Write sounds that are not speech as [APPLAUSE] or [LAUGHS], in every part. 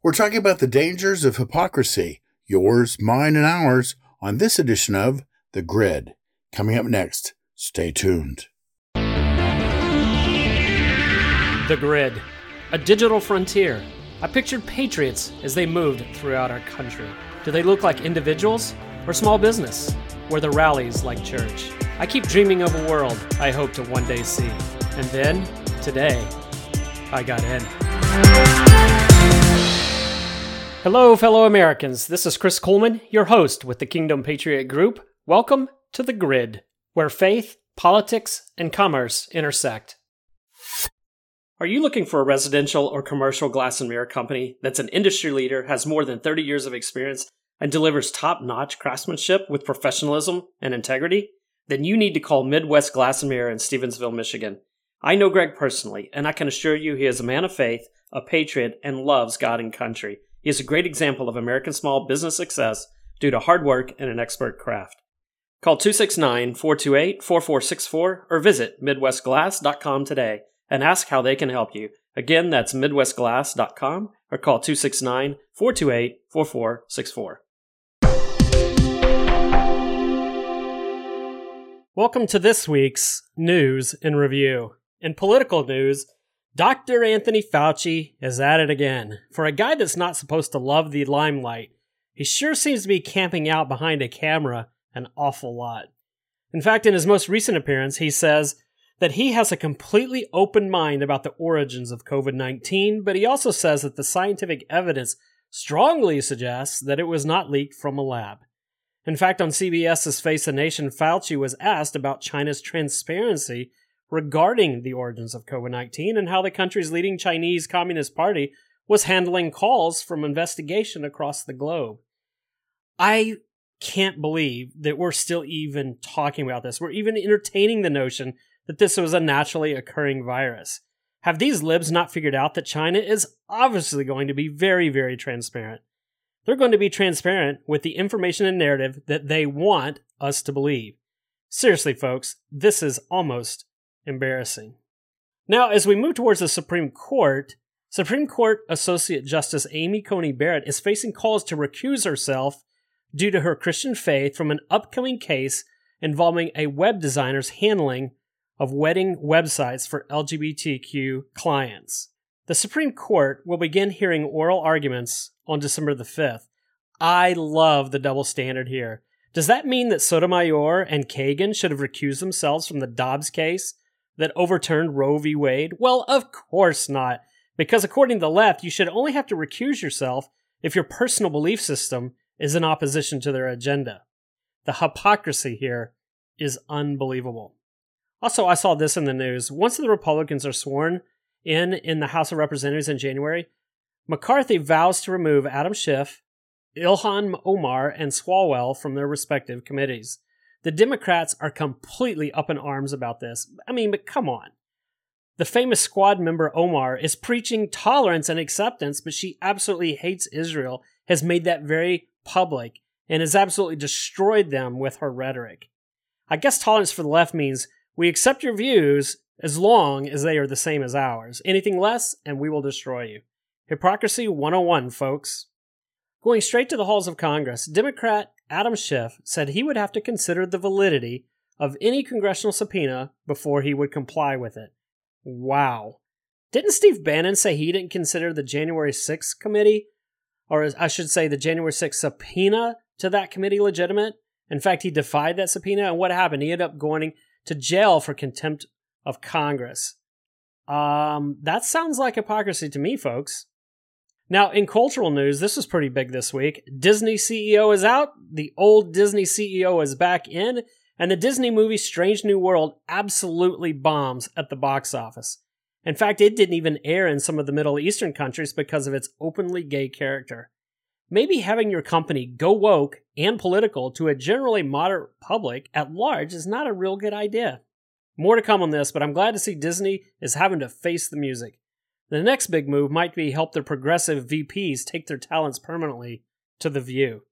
We're talking about the dangers of hypocrisy, yours, mine, and ours, on this edition of The Grid. Coming up next, stay tuned. The Grid, a digital frontier. I pictured patriots as they moved throughout our country. Do they look like individuals or small business? Where the rallies like church? I keep dreaming of a world I hope to one day see. And then, today, I got in. Hello, fellow Americans. This is Chris Kuhlmann, your host with the Kingdom Patriot Group. Welcome to The Grid, where faith, politics, and commerce intersect. Are you looking for a residential or commercial glass and mirror company that's an industry leader, has more than 30 years of experience, and delivers top notch craftsmanship with professionalism and integrity? Then you need to call Midwest Glass and Mirror in Stevensville, Michigan. I know Greg personally, and I can assure you he is a man of faith, a patriot, and loves God and country. He is a great example of American small business success due to hard work and an expert craft. Call 269 428 4464 or visit MidwestGlass.com today and ask how they can help you. Again, that's MidwestGlass.com or call 269 428 4464. Welcome to this week's News and Review. In political news, Dr. Anthony Fauci is at it again. For a guy that's not supposed to love the limelight, he sure seems to be camping out behind a camera an awful lot. In fact, in his most recent appearance, he says that he has a completely open mind about the origins of COVID 19, but he also says that the scientific evidence strongly suggests that it was not leaked from a lab. In fact, on CBS's Face the Nation, Fauci was asked about China's transparency regarding the origins of COVID 19 and how the country's leading Chinese Communist Party was handling calls from investigation across the globe. I can't believe that we're still even talking about this. We're even entertaining the notion that this was a naturally occurring virus. Have these libs not figured out that China is obviously going to be very, very transparent? They're going to be transparent with the information and narrative that they want us to believe. Seriously, folks, this is almost embarrassing. Now, as we move towards the Supreme Court, Supreme Court Associate Justice Amy Coney Barrett is facing calls to recuse herself due to her Christian faith from an upcoming case involving a web designer's handling of wedding websites for LGBTQ clients. The Supreme Court will begin hearing oral arguments on December the 5th. I love the double standard here. Does that mean that Sotomayor and Kagan should have recused themselves from the Dobbs case that overturned Roe v. Wade? Well, of course not. Because according to the left, you should only have to recuse yourself if your personal belief system is in opposition to their agenda. The hypocrisy here is unbelievable. Also, I saw this in the news. Once the Republicans are sworn in in the House of Representatives in January, McCarthy vows to remove Adam Schiff, Ilhan Omar, and Swalwell from their respective committees. The Democrats are completely up in arms about this. I mean, but come on. The famous squad member Omar is preaching tolerance and acceptance, but she absolutely hates Israel, has made that very public, and has absolutely destroyed them with her rhetoric. I guess tolerance for the left means we accept your views as long as they are the same as ours. Anything less, and we will destroy you. Hypocrisy 101, folks. Going straight to the halls of Congress, Democrat Adam Schiff said he would have to consider the validity of any congressional subpoena before he would comply with it. Wow. Didn't Steve Bannon say he didn't consider the January 6th committee, or I should say the January 6th subpoena to that committee legitimate? In fact, he defied that subpoena, and what happened? He ended up going to jail for contempt of Congress. Um, that sounds like hypocrisy to me, folks. Now, in cultural news, this was pretty big this week. Disney CEO is out, the old Disney CEO is back in, and the Disney movie Strange New World absolutely bombs at the box office. In fact, it didn't even air in some of the Middle Eastern countries because of its openly gay character. Maybe having your company go woke and political to a generally moderate public at large is not a real good idea. More to come on this, but I'm glad to see Disney is having to face the music. The next big move might be help their progressive VPs take their talents permanently to the view.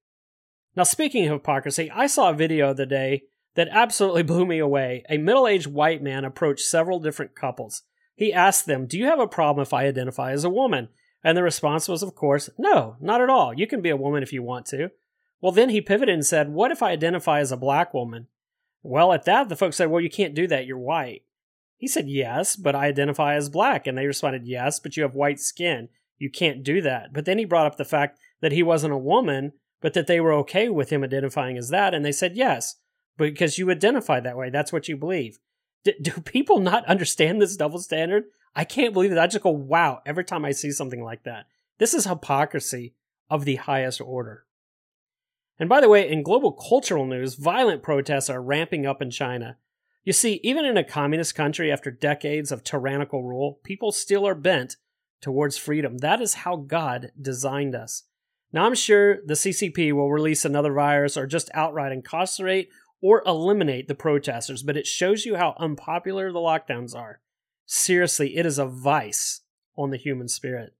Now, speaking of hypocrisy, I saw a video the day that absolutely [LAUGHS] blew me away. A middle aged white man approached several different couples. He asked them, Do you have a problem if I identify as a woman? And the response was, of course, no, not at all. You can be a woman if you want to. Well, then he pivoted and said, What if I identify as a black woman? Well, at that, the folks said, Well, you can't do that. You're white. He said, Yes, but I identify as black. And they responded, Yes, but you have white skin. You can't do that. But then he brought up the fact that he wasn't a woman, but that they were okay with him identifying as that. And they said, Yes, because you identify that way. That's what you believe. D- do [LAUGHS] people not understand this double standard? I can't believe it. I just go, wow, every time I see something like that. This is hypocrisy of the highest order. And by the way, in global cultural news, violent protests are ramping up in China. You see, even in a communist country after decades of tyrannical rule, people still are bent towards freedom. That is how God designed us. Now, I'm sure the CCP will release another virus or just outright incarcerate or eliminate the protesters, but it shows you how unpopular the lockdowns are. Seriously, it is a vice on the human spirit.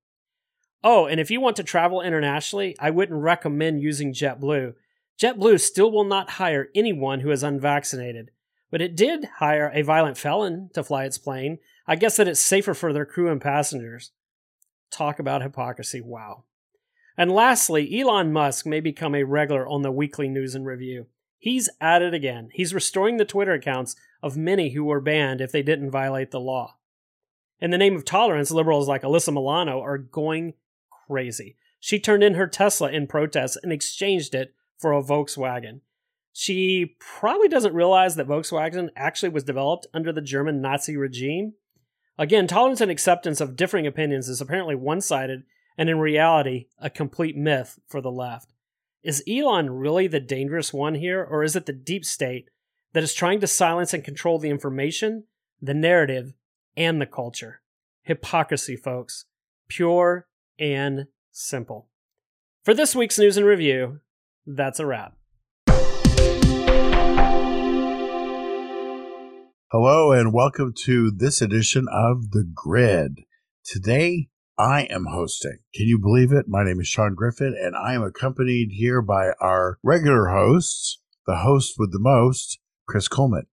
Oh, and if you want to travel internationally, I wouldn't recommend using JetBlue. JetBlue still will not hire anyone who is unvaccinated, but it did hire a violent felon to fly its plane. I guess that it's safer for their crew and passengers. Talk about hypocrisy. Wow. And lastly, Elon Musk may become a regular on the weekly news and review. He's at it again. He's restoring the Twitter accounts of many who were banned if they didn't violate the law. In the name of tolerance, liberals like Alyssa Milano are going crazy. She turned in her Tesla in protest and exchanged it for a Volkswagen. She probably doesn't realize that Volkswagen actually was developed under the German Nazi regime. Again, tolerance and acceptance of differing opinions is apparently one sided and in reality a complete myth for the left. Is Elon really the dangerous one here, or is it the deep state that is trying to silence and control the information, the narrative, and the culture? Hypocrisy, folks. Pure and simple. For this week's news and review, that's a wrap. Hello, and welcome to this edition of The Grid. Today, I am hosting. Can you believe it? My name is Shaun Griffin, and I am accompanied here by our regular hosts, the host with the most, Chris Kuhlmann.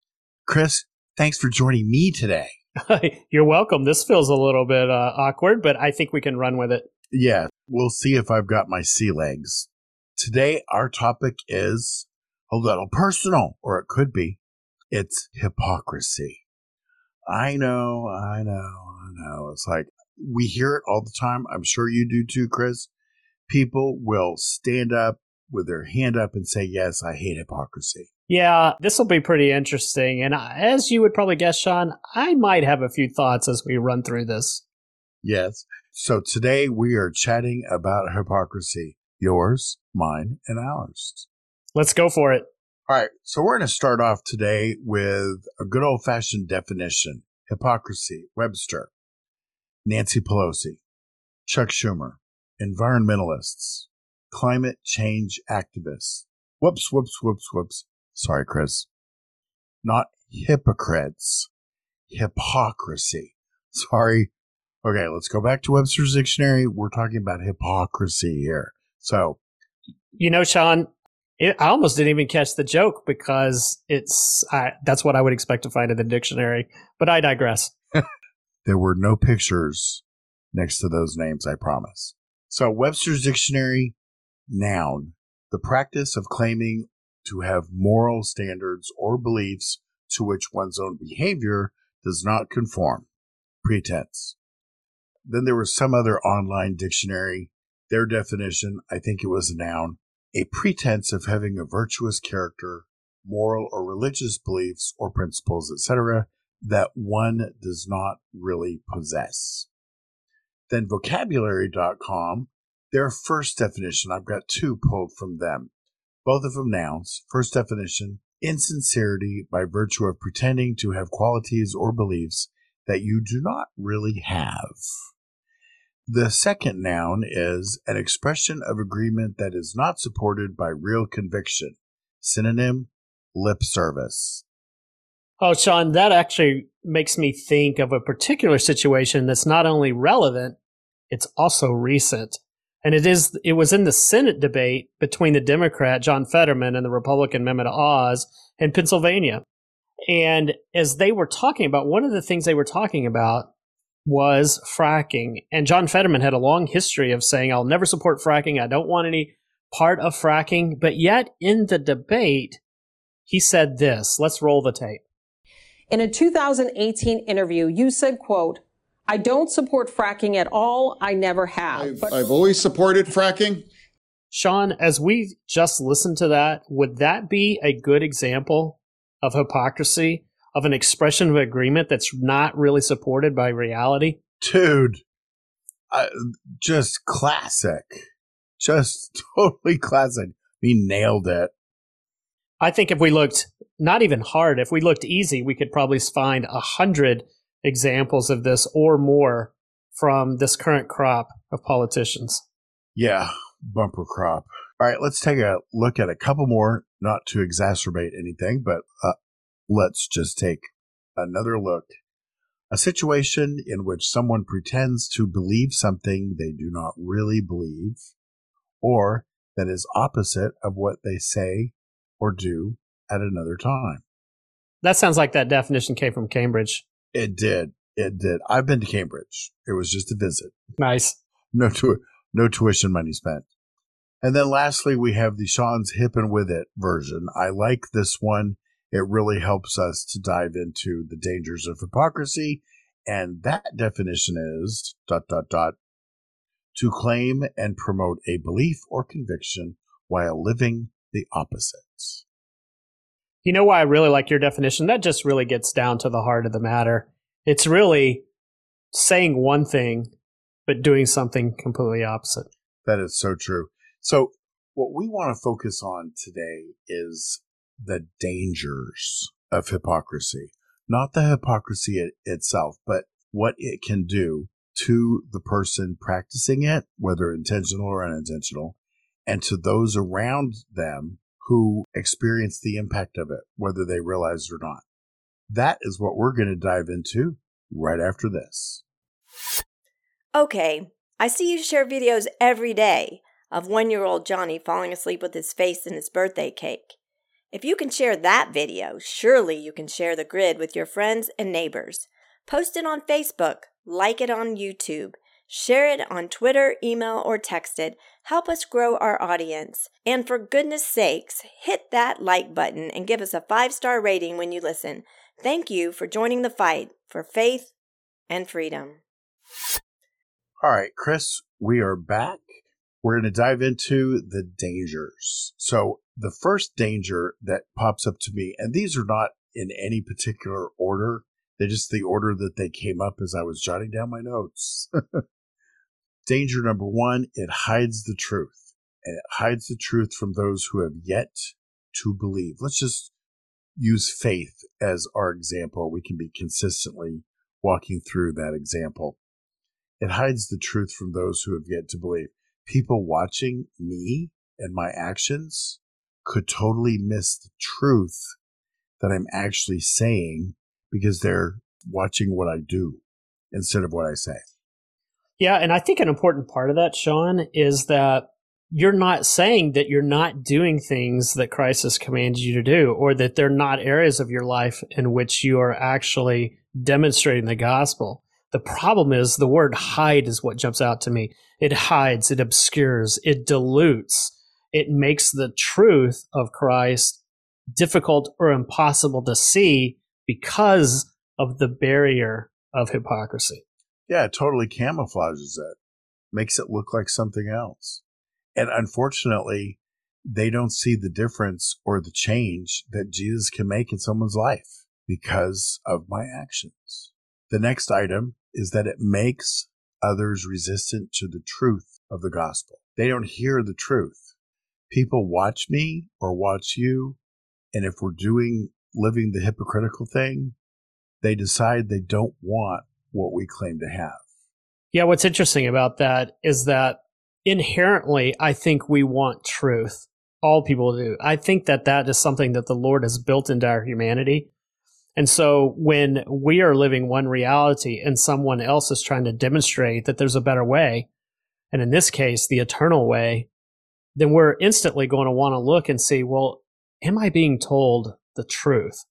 Chris, thanks for joining me today. [LAUGHS] You're welcome. This feels a little bit uh, awkward, but I think we can run with it. Yeah, we'll see if I've got my sea legs. Today, our topic is a little personal, or it could be. It's hypocrisy. I know, I know, I know. It's like we hear it all the time. I'm sure you do too, Chris. People will stand up with their hand up and say, Yes, I hate hypocrisy. Yeah, this will be pretty interesting. And as you would probably guess, Shaun, I might have a few thoughts as we run through this. Yes. So today we are chatting about hypocrisy yours, mine, and ours. Let's go for it. All right. So we're going to start off today with a good old fashioned definition hypocrisy, Webster. Nancy Pelosi, Chuck Schumer, environmentalists, climate change activists. Whoops, whoops, whoops, whoops. Sorry, Chris. Not hypocrites. Hypocrisy. Sorry. Okay, let's go back to Webster's dictionary. We're talking about hypocrisy here. So, you know, Shaun, it, I almost didn't even catch the joke because it's I, that's what I would expect to find in the dictionary. But I digress. [LAUGHS] There were no pictures next to those names, I promise. So, Webster's Dictionary, noun, the practice of claiming to have moral standards or beliefs to which one's own behavior does not conform. Pretense. Then there was some other online dictionary. Their definition, I think it was a noun, a pretense of having a virtuous character, moral or religious beliefs or principles, etc., that one does not really possess. Then vocabulary.com, their first definition, I've got two pulled from them, both of them nouns. First definition, insincerity by virtue of pretending to have qualities or beliefs that you do not really have. The second noun is an expression of agreement that is not supported by real conviction. Synonym, lip service. Oh, Shaun, that actually makes me think of a particular situation that's not only relevant, it's also recent. And it is it was in the Senate debate between the Democrat John Fetterman and the Republican Mehmet Oz in Pennsylvania. And as they were talking about one of the things they were talking about was fracking. And John Fetterman had a long history of saying, I'll never support fracking. I don't want any part of fracking. But yet in the debate, he said this. Let's roll the tape. In a 2018 interview, you said, quote, I don't support fracking at all. I never have. I've, but- I've always supported fracking. Shaun, as we just listened to that, would that be a good example of hypocrisy, of an expression of agreement that's not really supported by reality? Dude, uh, just classic. Just [LAUGHS] totally classic. He nailed it. I think if we looked not even hard, if we looked easy, we could probably find a hundred examples of this or more from this current crop of politicians. Yeah, bumper crop. All right, let's take a look at a couple more, not to exacerbate anything, but uh, let's just take another look. A situation in which someone pretends to believe something they do not really believe, or that is opposite of what they say or do at another time. That sounds like that definition came from Cambridge. It did. It did. I've been to Cambridge. It was just a visit. Nice. No tu- no tuition money spent. And then lastly, we have the Shaun's Hip and With It version. I like this one. It really helps us to dive into the dangers of hypocrisy. And that definition is dot dot dot to claim and promote a belief or conviction while living the opposites. You know why I really like your definition? That just really gets down to the heart of the matter. It's really saying one thing, but doing something completely opposite. That is so true. So, what we want to focus on today is the dangers of hypocrisy. Not the hypocrisy it itself, but what it can do to the person practicing it, whether intentional or unintentional, and to those around them who experience the impact of it, whether they realize it or not. That is what we're going to dive into right after this. Okay, I see you share videos every day of one year old Johnny falling asleep with his face in his birthday cake. If you can share that video, surely you can share the grid with your friends and neighbors. Post it on Facebook, like it on YouTube, share it on Twitter, email, or text it. Help us grow our audience. And for goodness sakes, hit that like button and give us a five star rating when you listen. Thank you for joining the fight for faith and freedom. All right, Chris, we are back. We're going to dive into the dangers. So, the first danger that pops up to me, and these are not in any particular order, they're just the order that they came up as I was jotting down my notes. [LAUGHS] danger number one, it hides the truth. And it hides the truth from those who have yet to believe. Let's just use faith as our example. We can be consistently walking through that example. It hides the truth from those who have yet to believe. People watching me and my actions could totally miss the truth that I'm actually saying because they're watching what I do instead of what I say. Yeah, and I think an important part of that, Shaun, is that you're not saying that you're not doing things that Christ has commanded you to do, or that they're not areas of your life in which you are actually demonstrating the gospel. The problem is the word hide is what jumps out to me. It hides, it obscures, it dilutes, it makes the truth of Christ difficult or impossible to see because of the barrier of hypocrisy. Yeah, it totally camouflages it, makes it look like something else. And unfortunately, they don't see the difference or the change that Jesus can make in someone's life because of my actions. The next item is that it makes others resistant to the truth of the gospel. They don't hear the truth. People watch me or watch you, and if we're doing living the hypocritical thing, they decide they don't want what we claim to have. Yeah, what's interesting about that is that inherently, I think we want truth. All people do. I think that that is something that the Lord has built into our humanity. And so when we are living one reality and someone else is trying to demonstrate that there's a better way, and in this case, the eternal way, then we're instantly going to want to look and see, well, am I being told the truth?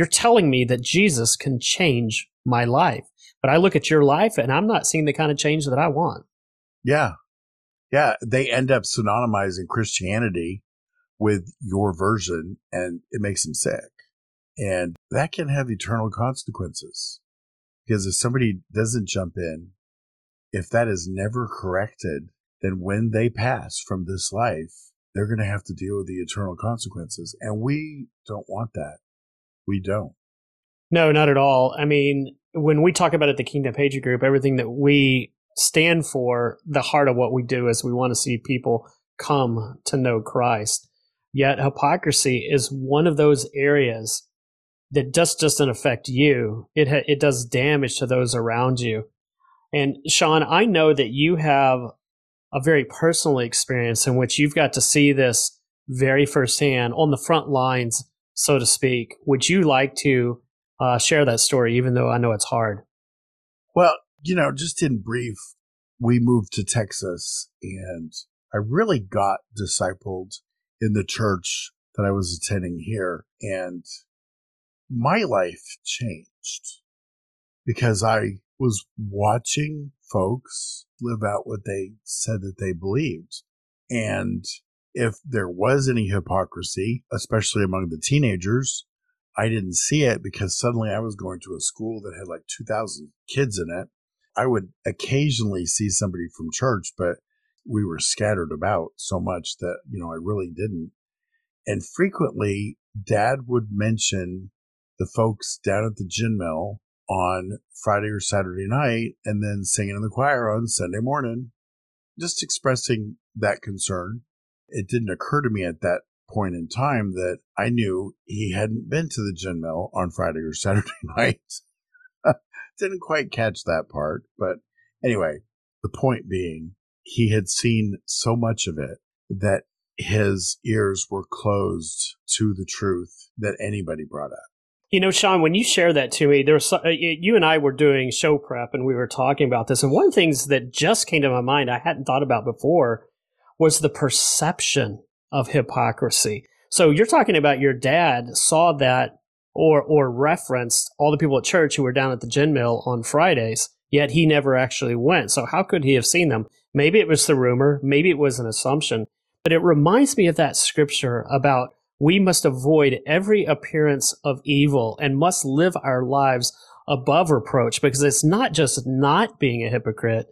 you're telling me that Jesus can change my life. But I look at your life and I'm not seeing the kind of change that I want. Yeah. Yeah. They end up synonymizing Christianity with your version and it makes them sick. And that can have eternal consequences because if somebody doesn't jump in, if that is never corrected, then when they pass from this life, they're going to have to deal with the eternal consequences. And we don't want that. We don't. No, not at all. I mean, when we talk about it, the Kingdom Patriot Group, everything that we stand for, the heart of what we do is we want to see people come to know Christ. Yet hypocrisy is one of those areas that just doesn't affect you. It ha- it does damage to those around you. And Shaun, I know that you have a very personal experience in which you've got to see this very firsthand on the front lines, so to speak. Would you like to uh, share that story, even though I know it's hard? Well, you know, just in brief, we moved to Texas and I really got discipled in the church that I was attending here. And my life changed because I was watching folks live out what they said that they believed. And if there was any hypocrisy, especially among the teenagers, I didn't see it because suddenly I was going to a school that had like 2,000 kids in it. I would occasionally see somebody from church, but we were scattered about so much that, you know, I really didn't. And frequently, dad would mention the folks down at the gin mill on Friday or Saturday night and then singing in the choir on Sunday morning, just expressing that concern. It didn't occur to me at that point in time that I knew he hadn't been to the gin mill on Friday or Saturday [LAUGHS] night. [LAUGHS] didn't quite catch that part, but anyway, the point being, he had seen so much of it that his ears were closed to the truth that anybody brought up. You know, Shaun, when you share that to me, there was uh, you and I were doing show prep and we were talking about this, and one of the things that just came to my mind I hadn't thought about before was the perception of hypocrisy. So you're talking about your dad saw that or or referenced all the people at church who were down at the gin mill on Fridays, yet he never actually went. So how could he have seen them? Maybe it was the rumor, maybe it was an assumption, but it reminds me of that scripture about we must avoid every appearance of evil and must live our lives above reproach because it's not just not being a hypocrite,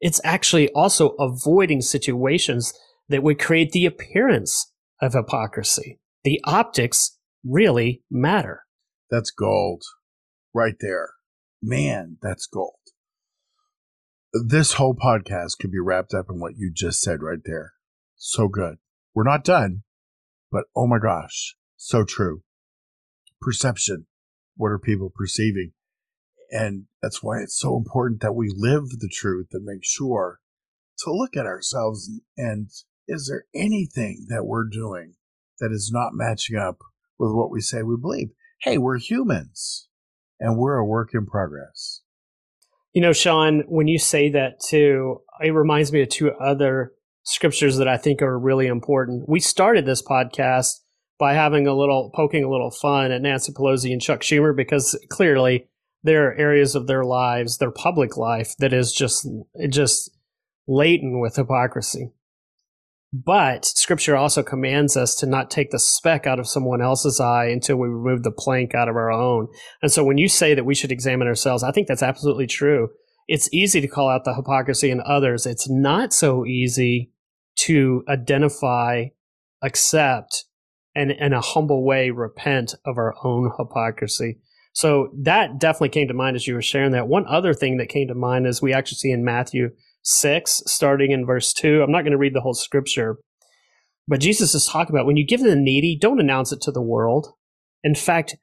it's actually also avoiding situations that would create the appearance of hypocrisy. The optics really matter. That's gold right there. Man, that's gold. This whole podcast could be wrapped up in what you just said right there. So good. We're not done. But oh my gosh, so true. Perception. What are people perceiving? And that's why it's so important that we live the truth and make sure to look at ourselves and is there anything that we're doing that is not matching up with what we say we believe? Hey, we're humans and we're a work in progress. You know, Shaun, when you say that too, it reminds me of two other scriptures that I think are really important. We started this podcast by having a little poking a little fun at Nancy Pelosi and Chuck Schumer because clearly there are areas of their lives, their public life that is just just laden with hypocrisy. But scripture also commands us to not take the speck out of someone else's eye until we remove the plank out of our own. And so when you say that we should examine ourselves, I think that's absolutely true. It's easy to call out the hypocrisy in others. It's not so easy to identify, accept, and in a humble way repent of our own hypocrisy. So that definitely came to mind as you were sharing that. One other thing that came to mind is we actually see in Matthew 6, starting in verse 2. I'm not going to read the whole scripture, but Jesus is talking about when you give to the needy, don't announce it to the world. In fact,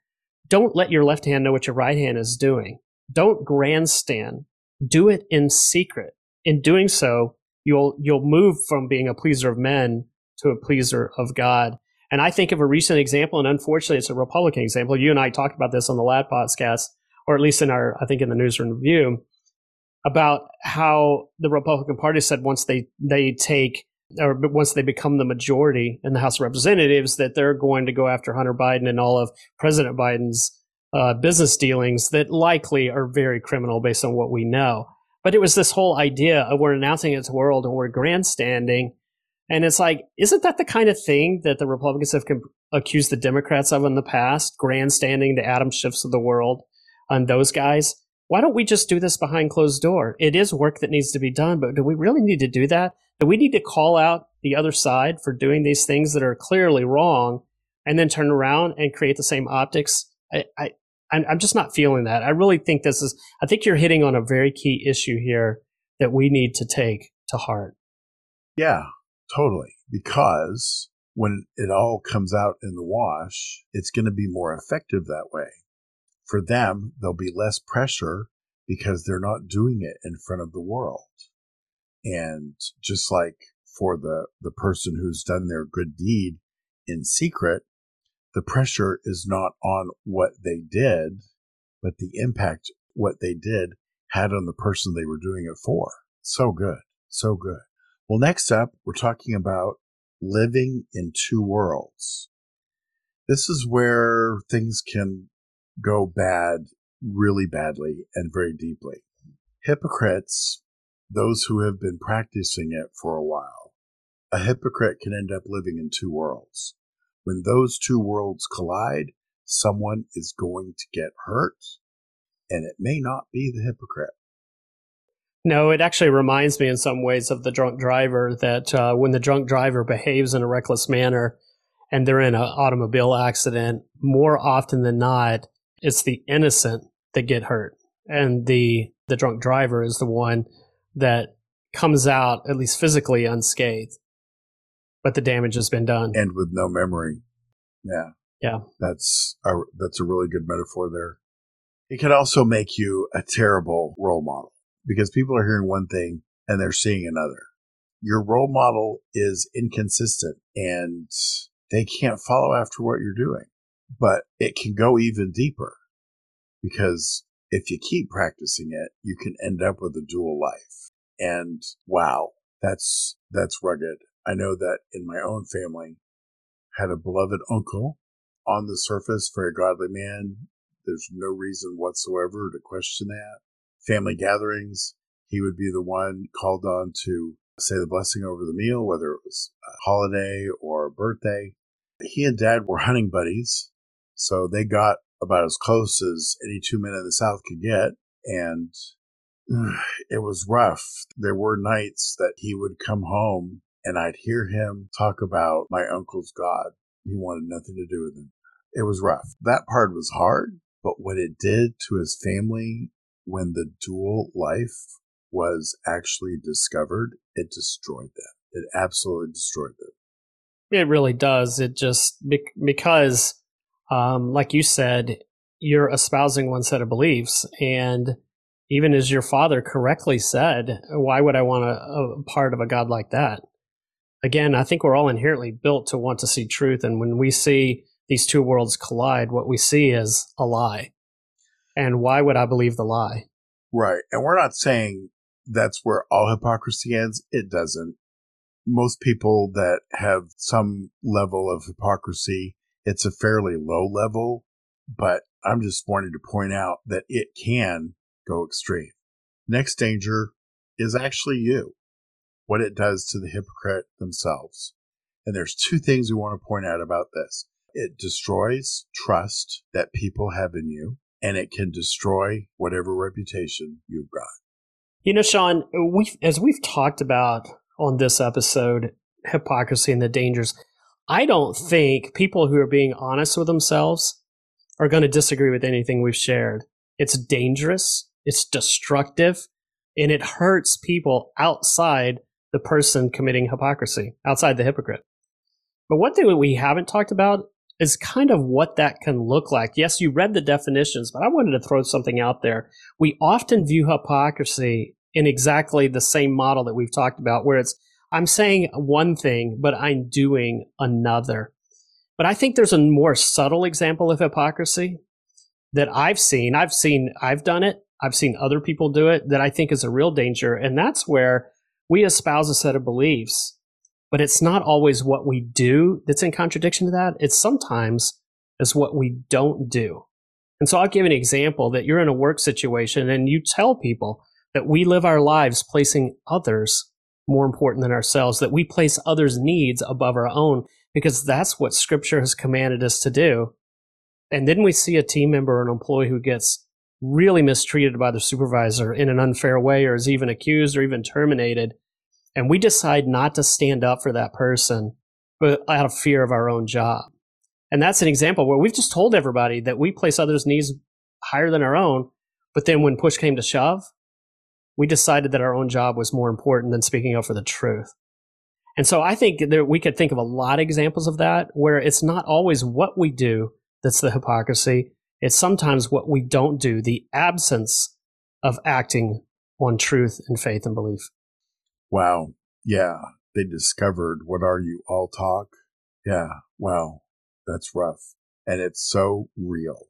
don't let your left hand know what your right hand is doing. Don't grandstand. Do it in secret. In doing so, you'll you'll move from being a pleaser of men to a pleaser of God. And I think of a recent example, and unfortunately, it's a Republican example. You and I talked about this on the Lad podcast, or at least in our, I think, in the newsroom review, about how the Republican Party said once they they take or once they become the majority in the House of Representatives, that they're going to go after Hunter Biden and all of President Biden's uh, business dealings that likely are very criminal based on what we know. But it was this whole idea of we're announcing it to the world and we're grandstanding. And it's like, isn't that the kind of thing that the Republicans have accused the Democrats of in the past? Grandstanding the Adam Schiffs of the world on those guys? Why don't we just do this behind closed door? It is work that needs to be done, but do we really need to do that? Do we need to call out the other side for doing these things that are clearly wrong and then turn around and create the same optics? I, I, I'm I'm just not feeling that. I really think this is, I think you're hitting on a very key issue here that we need to take to heart. Yeah, totally. Because when it all comes out in the wash, it's going to be more effective that way. For them, there'll be less pressure because they're not doing it in front of the world. And just like for the, the person who's done their good deed in secret, the pressure is not on what they did, but the impact what they did had on the person they were doing it for. So good. So good. Well, next up, we're talking about living in two worlds. This is where things can go bad really badly and very deeply. Hypocrites, those who have been practicing it for a while, a hypocrite can end up living in two worlds. When those two worlds collide, someone is going to get hurt, and it may not be the hypocrite. No, it actually reminds me in some ways of the drunk driver that uh, when the drunk driver behaves in a reckless manner and they're in an automobile accident, more often than not, it's the innocent that get hurt. And the, the drunk driver is the one that comes out, at least physically, unscathed but the damage has been done. And with no memory. Yeah. Yeah. That's a, that's a really good metaphor there. It can also make you a terrible role model because people are hearing one thing and they're seeing another. Your role model is inconsistent and they can't follow after what you're doing. But it can go even deeper because if you keep practicing it, you can end up with a dual life. And wow, that's, that's rugged I know that in my own family, had a beloved uncle on the surface, very godly man. There's no reason whatsoever to question that. Family gatherings, he would be the one called on to say the blessing over the meal, whether it was a holiday or a birthday. He and dad were hunting buddies, so they got about as close as any two men in the South could get. And [SIGHS] it was rough. There were nights that he would come home and I'd hear him talk about my uncle's God. He wanted nothing to do with him. It was rough. That part was hard, but what it did to his family when the dual life was actually discovered, it destroyed them. It absolutely destroyed them. It really does. It just because, um, like you said, you're espousing one set of beliefs, and even as your father correctly said, why would I want a, a part of a God like that? Again, I think we're all inherently built to want to see truth. And when we see these two worlds collide, what we see is a lie. And why would I believe the lie? Right. And we're not saying that's where all hypocrisy ends. It doesn't. Most people that have some level of hypocrisy, it's a fairly low level, but I'm just wanting to point out that it can go extreme. Next danger is actually you what it does to the hypocrite themselves. And there's two things we want to point out about this. It destroys trust that people have in you, and it can destroy whatever reputation you've got. You know, Shaun, we as we've talked about on this episode, hypocrisy and the dangers. I don't think people who are being honest with themselves are going to disagree with anything we've shared. It's dangerous, it's destructive, and it hurts people outside the person committing hypocrisy outside the hypocrite. But one thing that we haven't talked about is kind of what that can look like. Yes, you read the definitions, but I wanted to throw something out there. We often view hypocrisy in exactly the same model that we've talked about, where it's, I'm saying one thing, but I'm doing another. But I think there's a more subtle example of hypocrisy that I've seen. I've seen, I've done it. I've seen other people do it that I think is a real danger. And that's where we espouse a set of beliefs, but it's not always what we do that's in contradiction to that. It's sometimes is what we don't do And so I'll give an example that you're in a work situation and you tell people that we live our lives placing others more important than ourselves, that we place others' needs above our own, because that's what scripture has commanded us to do. And then we see a team member or an employee who gets really mistreated by the supervisor in an unfair way or is even accused or even terminated. And we decide not to stand up for that person, but out of fear of our own job. And that's an example where we've just told everybody that we place others' needs higher than our own. But then when push came to shove, we decided that our own job was more important than speaking up for the truth. And so I think that we could think of a lot of examples of that where it's not always what we do that's the hypocrisy. It's sometimes what we don't do, the absence of acting on truth and faith and belief. Wow. Yeah. They discovered what are you all talk? Yeah. Wow. That's rough. And it's so real.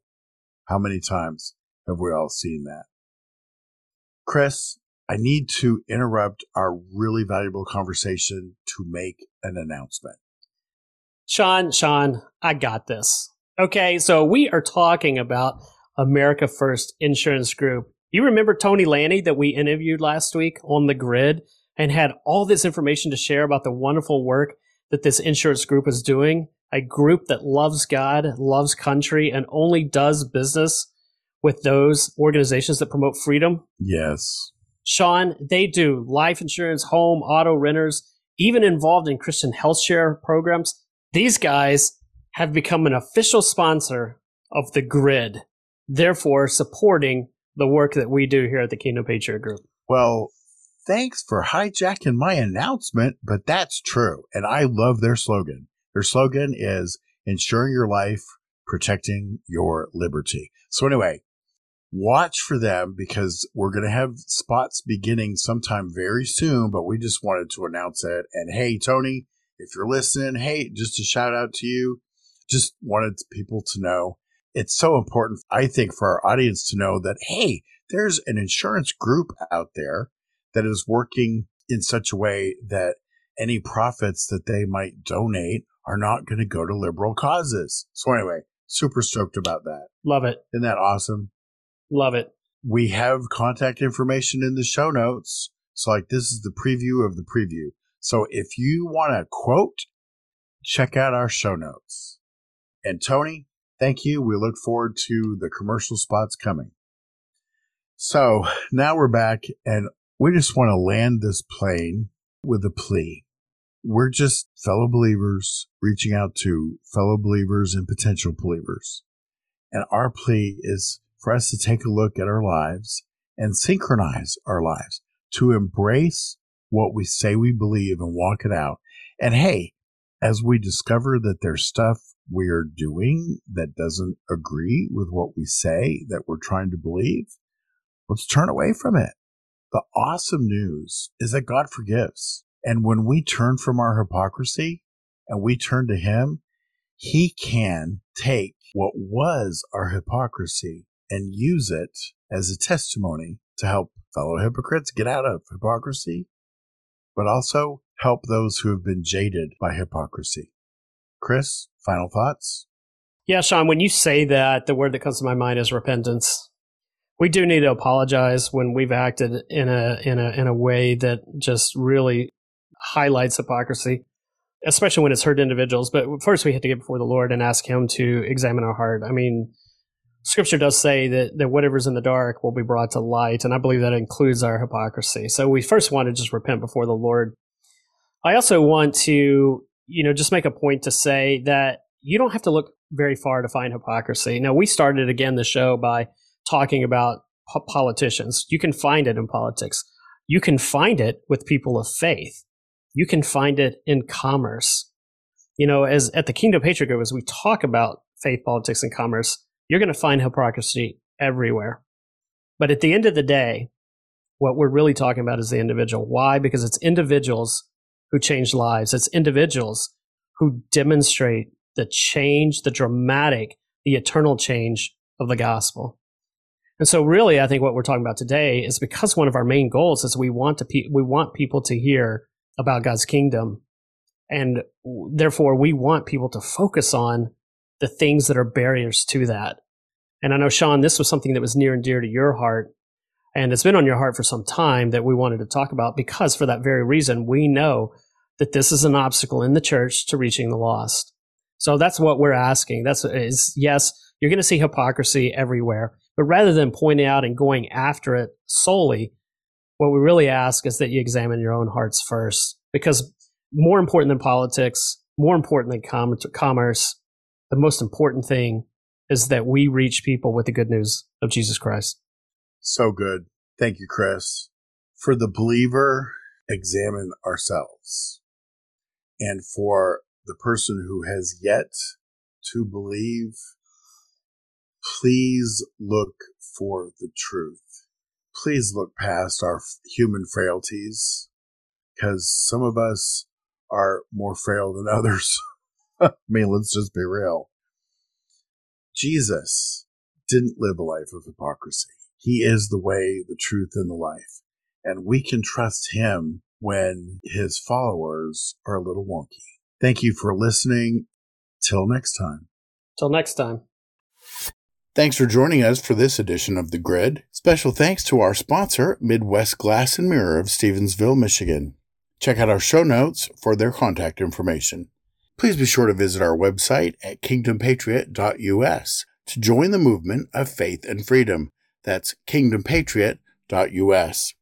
How many times have we all seen that? Chris, I need to interrupt our really valuable conversation to make an announcement. Shaun, Shaun, I got this. Okay, so we are talking about America First Insurance Group. You remember Tony Lanny that we interviewed last week on the grid and had all this information to share about the wonderful work that this insurance group is doing? A group that loves God, loves country, and only does business with those organizations that promote freedom? Yes. Shaun, they do life insurance, home, auto renters, even involved in Christian health share programs. These guys have become an official sponsor of the grid, therefore supporting the work that we do here at the Kingdom Patriot Group. Well, thanks for hijacking my announcement, but that's true. And I love their slogan. Their slogan is insuring your life, protecting your liberty. So, anyway, watch for them because we're going to have spots beginning sometime very soon, but we just wanted to announce it. And hey, Tony, if you're listening, hey, just a shout out to you just wanted people to know it's so important, I think, for our audience to know that, hey, there's an insurance group out there that is working in such a way that any profits that they might donate are not going to go to liberal causes. So, anyway, super stoked about that. Love it. Isn't that awesome? Love it. We have contact information in the show notes. So, like, this is the preview of the preview. So, if you want a quote, check out our show notes. And Tony, thank you. We look forward to the commercial spots coming. So now we're back and we just want to land this plane with a plea. We're just fellow believers reaching out to fellow believers and potential believers. And our plea is for us to take a look at our lives and synchronize our lives to embrace what we say we believe and walk it out. And hey, as we discover that there's stuff we are doing that doesn't agree with what we say that we're trying to believe, let's turn away from it. The awesome news is that God forgives. And when we turn from our hypocrisy and we turn to Him, He can take what was our hypocrisy and use it as a testimony to help fellow hypocrites get out of hypocrisy, but also help those who have been jaded by hypocrisy. Chris, final thoughts? Yeah, Shaun, when you say that, the word that comes to my mind is repentance. We do need to apologize when we've acted in a in a in a way that just really highlights hypocrisy, especially when it's hurt individuals. But first, we have to get before the Lord and ask Him to examine our heart. I mean, Scripture does say that that whatever's in the dark will be brought to light, and I believe that includes our hypocrisy. So we first want to just repent before the Lord. I also want to you know, just make a point to say that you don't have to look very far to find hypocrisy. Now, we started again the show by talking about po- politicians. You can find it in politics. You can find it with people of faith. You can find it in commerce. You know, as at the Kingdom Patriot Group, as we talk about faith, politics, and commerce, you're going to find hypocrisy everywhere. But at the end of the day, what we're really talking about is the individual. Why? Because it's individuals who change lives. It's individuals who demonstrate the change, the dramatic, the eternal change of the gospel. And so really, I think what we're talking about today is because one of our main goals is we want to, pe- we want people to hear about God's kingdom. And therefore we want people to focus on the things that are barriers to that. And I know, Shaun, this was something that was near and dear to your heart. And it's been on your heart for some time that we wanted to talk about because, for that very reason, we know that this is an obstacle in the church to reaching the lost. So that's what we're asking. That's is yes, you're going to see hypocrisy everywhere, but rather than pointing out and going after it solely, what we really ask is that you examine your own hearts first, because more important than politics, more important than com- commerce, the most important thing is that we reach people with the good news of Jesus Christ. So good. Thank you, Chris. For the believer, examine ourselves. And for the person who has yet to believe, please look for the truth. Please look past our human frailties because some of us are more frail than [LAUGHS] others. I mean, let's just be real. Jesus didn't live a life of hypocrisy. He is the way, the truth, and the life. And we can trust him when his followers are a little wonky. Thank you for listening. Till next time. Till next time. Thanks for joining us for this edition of The Grid. Special thanks to our sponsor, Midwest Glass and Mirror of Stevensville, Michigan. Check out our show notes for their contact information. Please be sure to visit our website at kingdompatriot.us to join the movement of faith and freedom. That's kingdompatriot.us.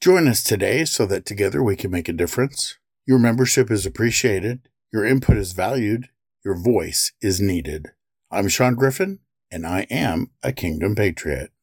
Join us today so that together we can make a difference. Your membership is appreciated, your input is valued, your voice is needed. I'm Shaun Griffin, and I am a Kingdom Patriot.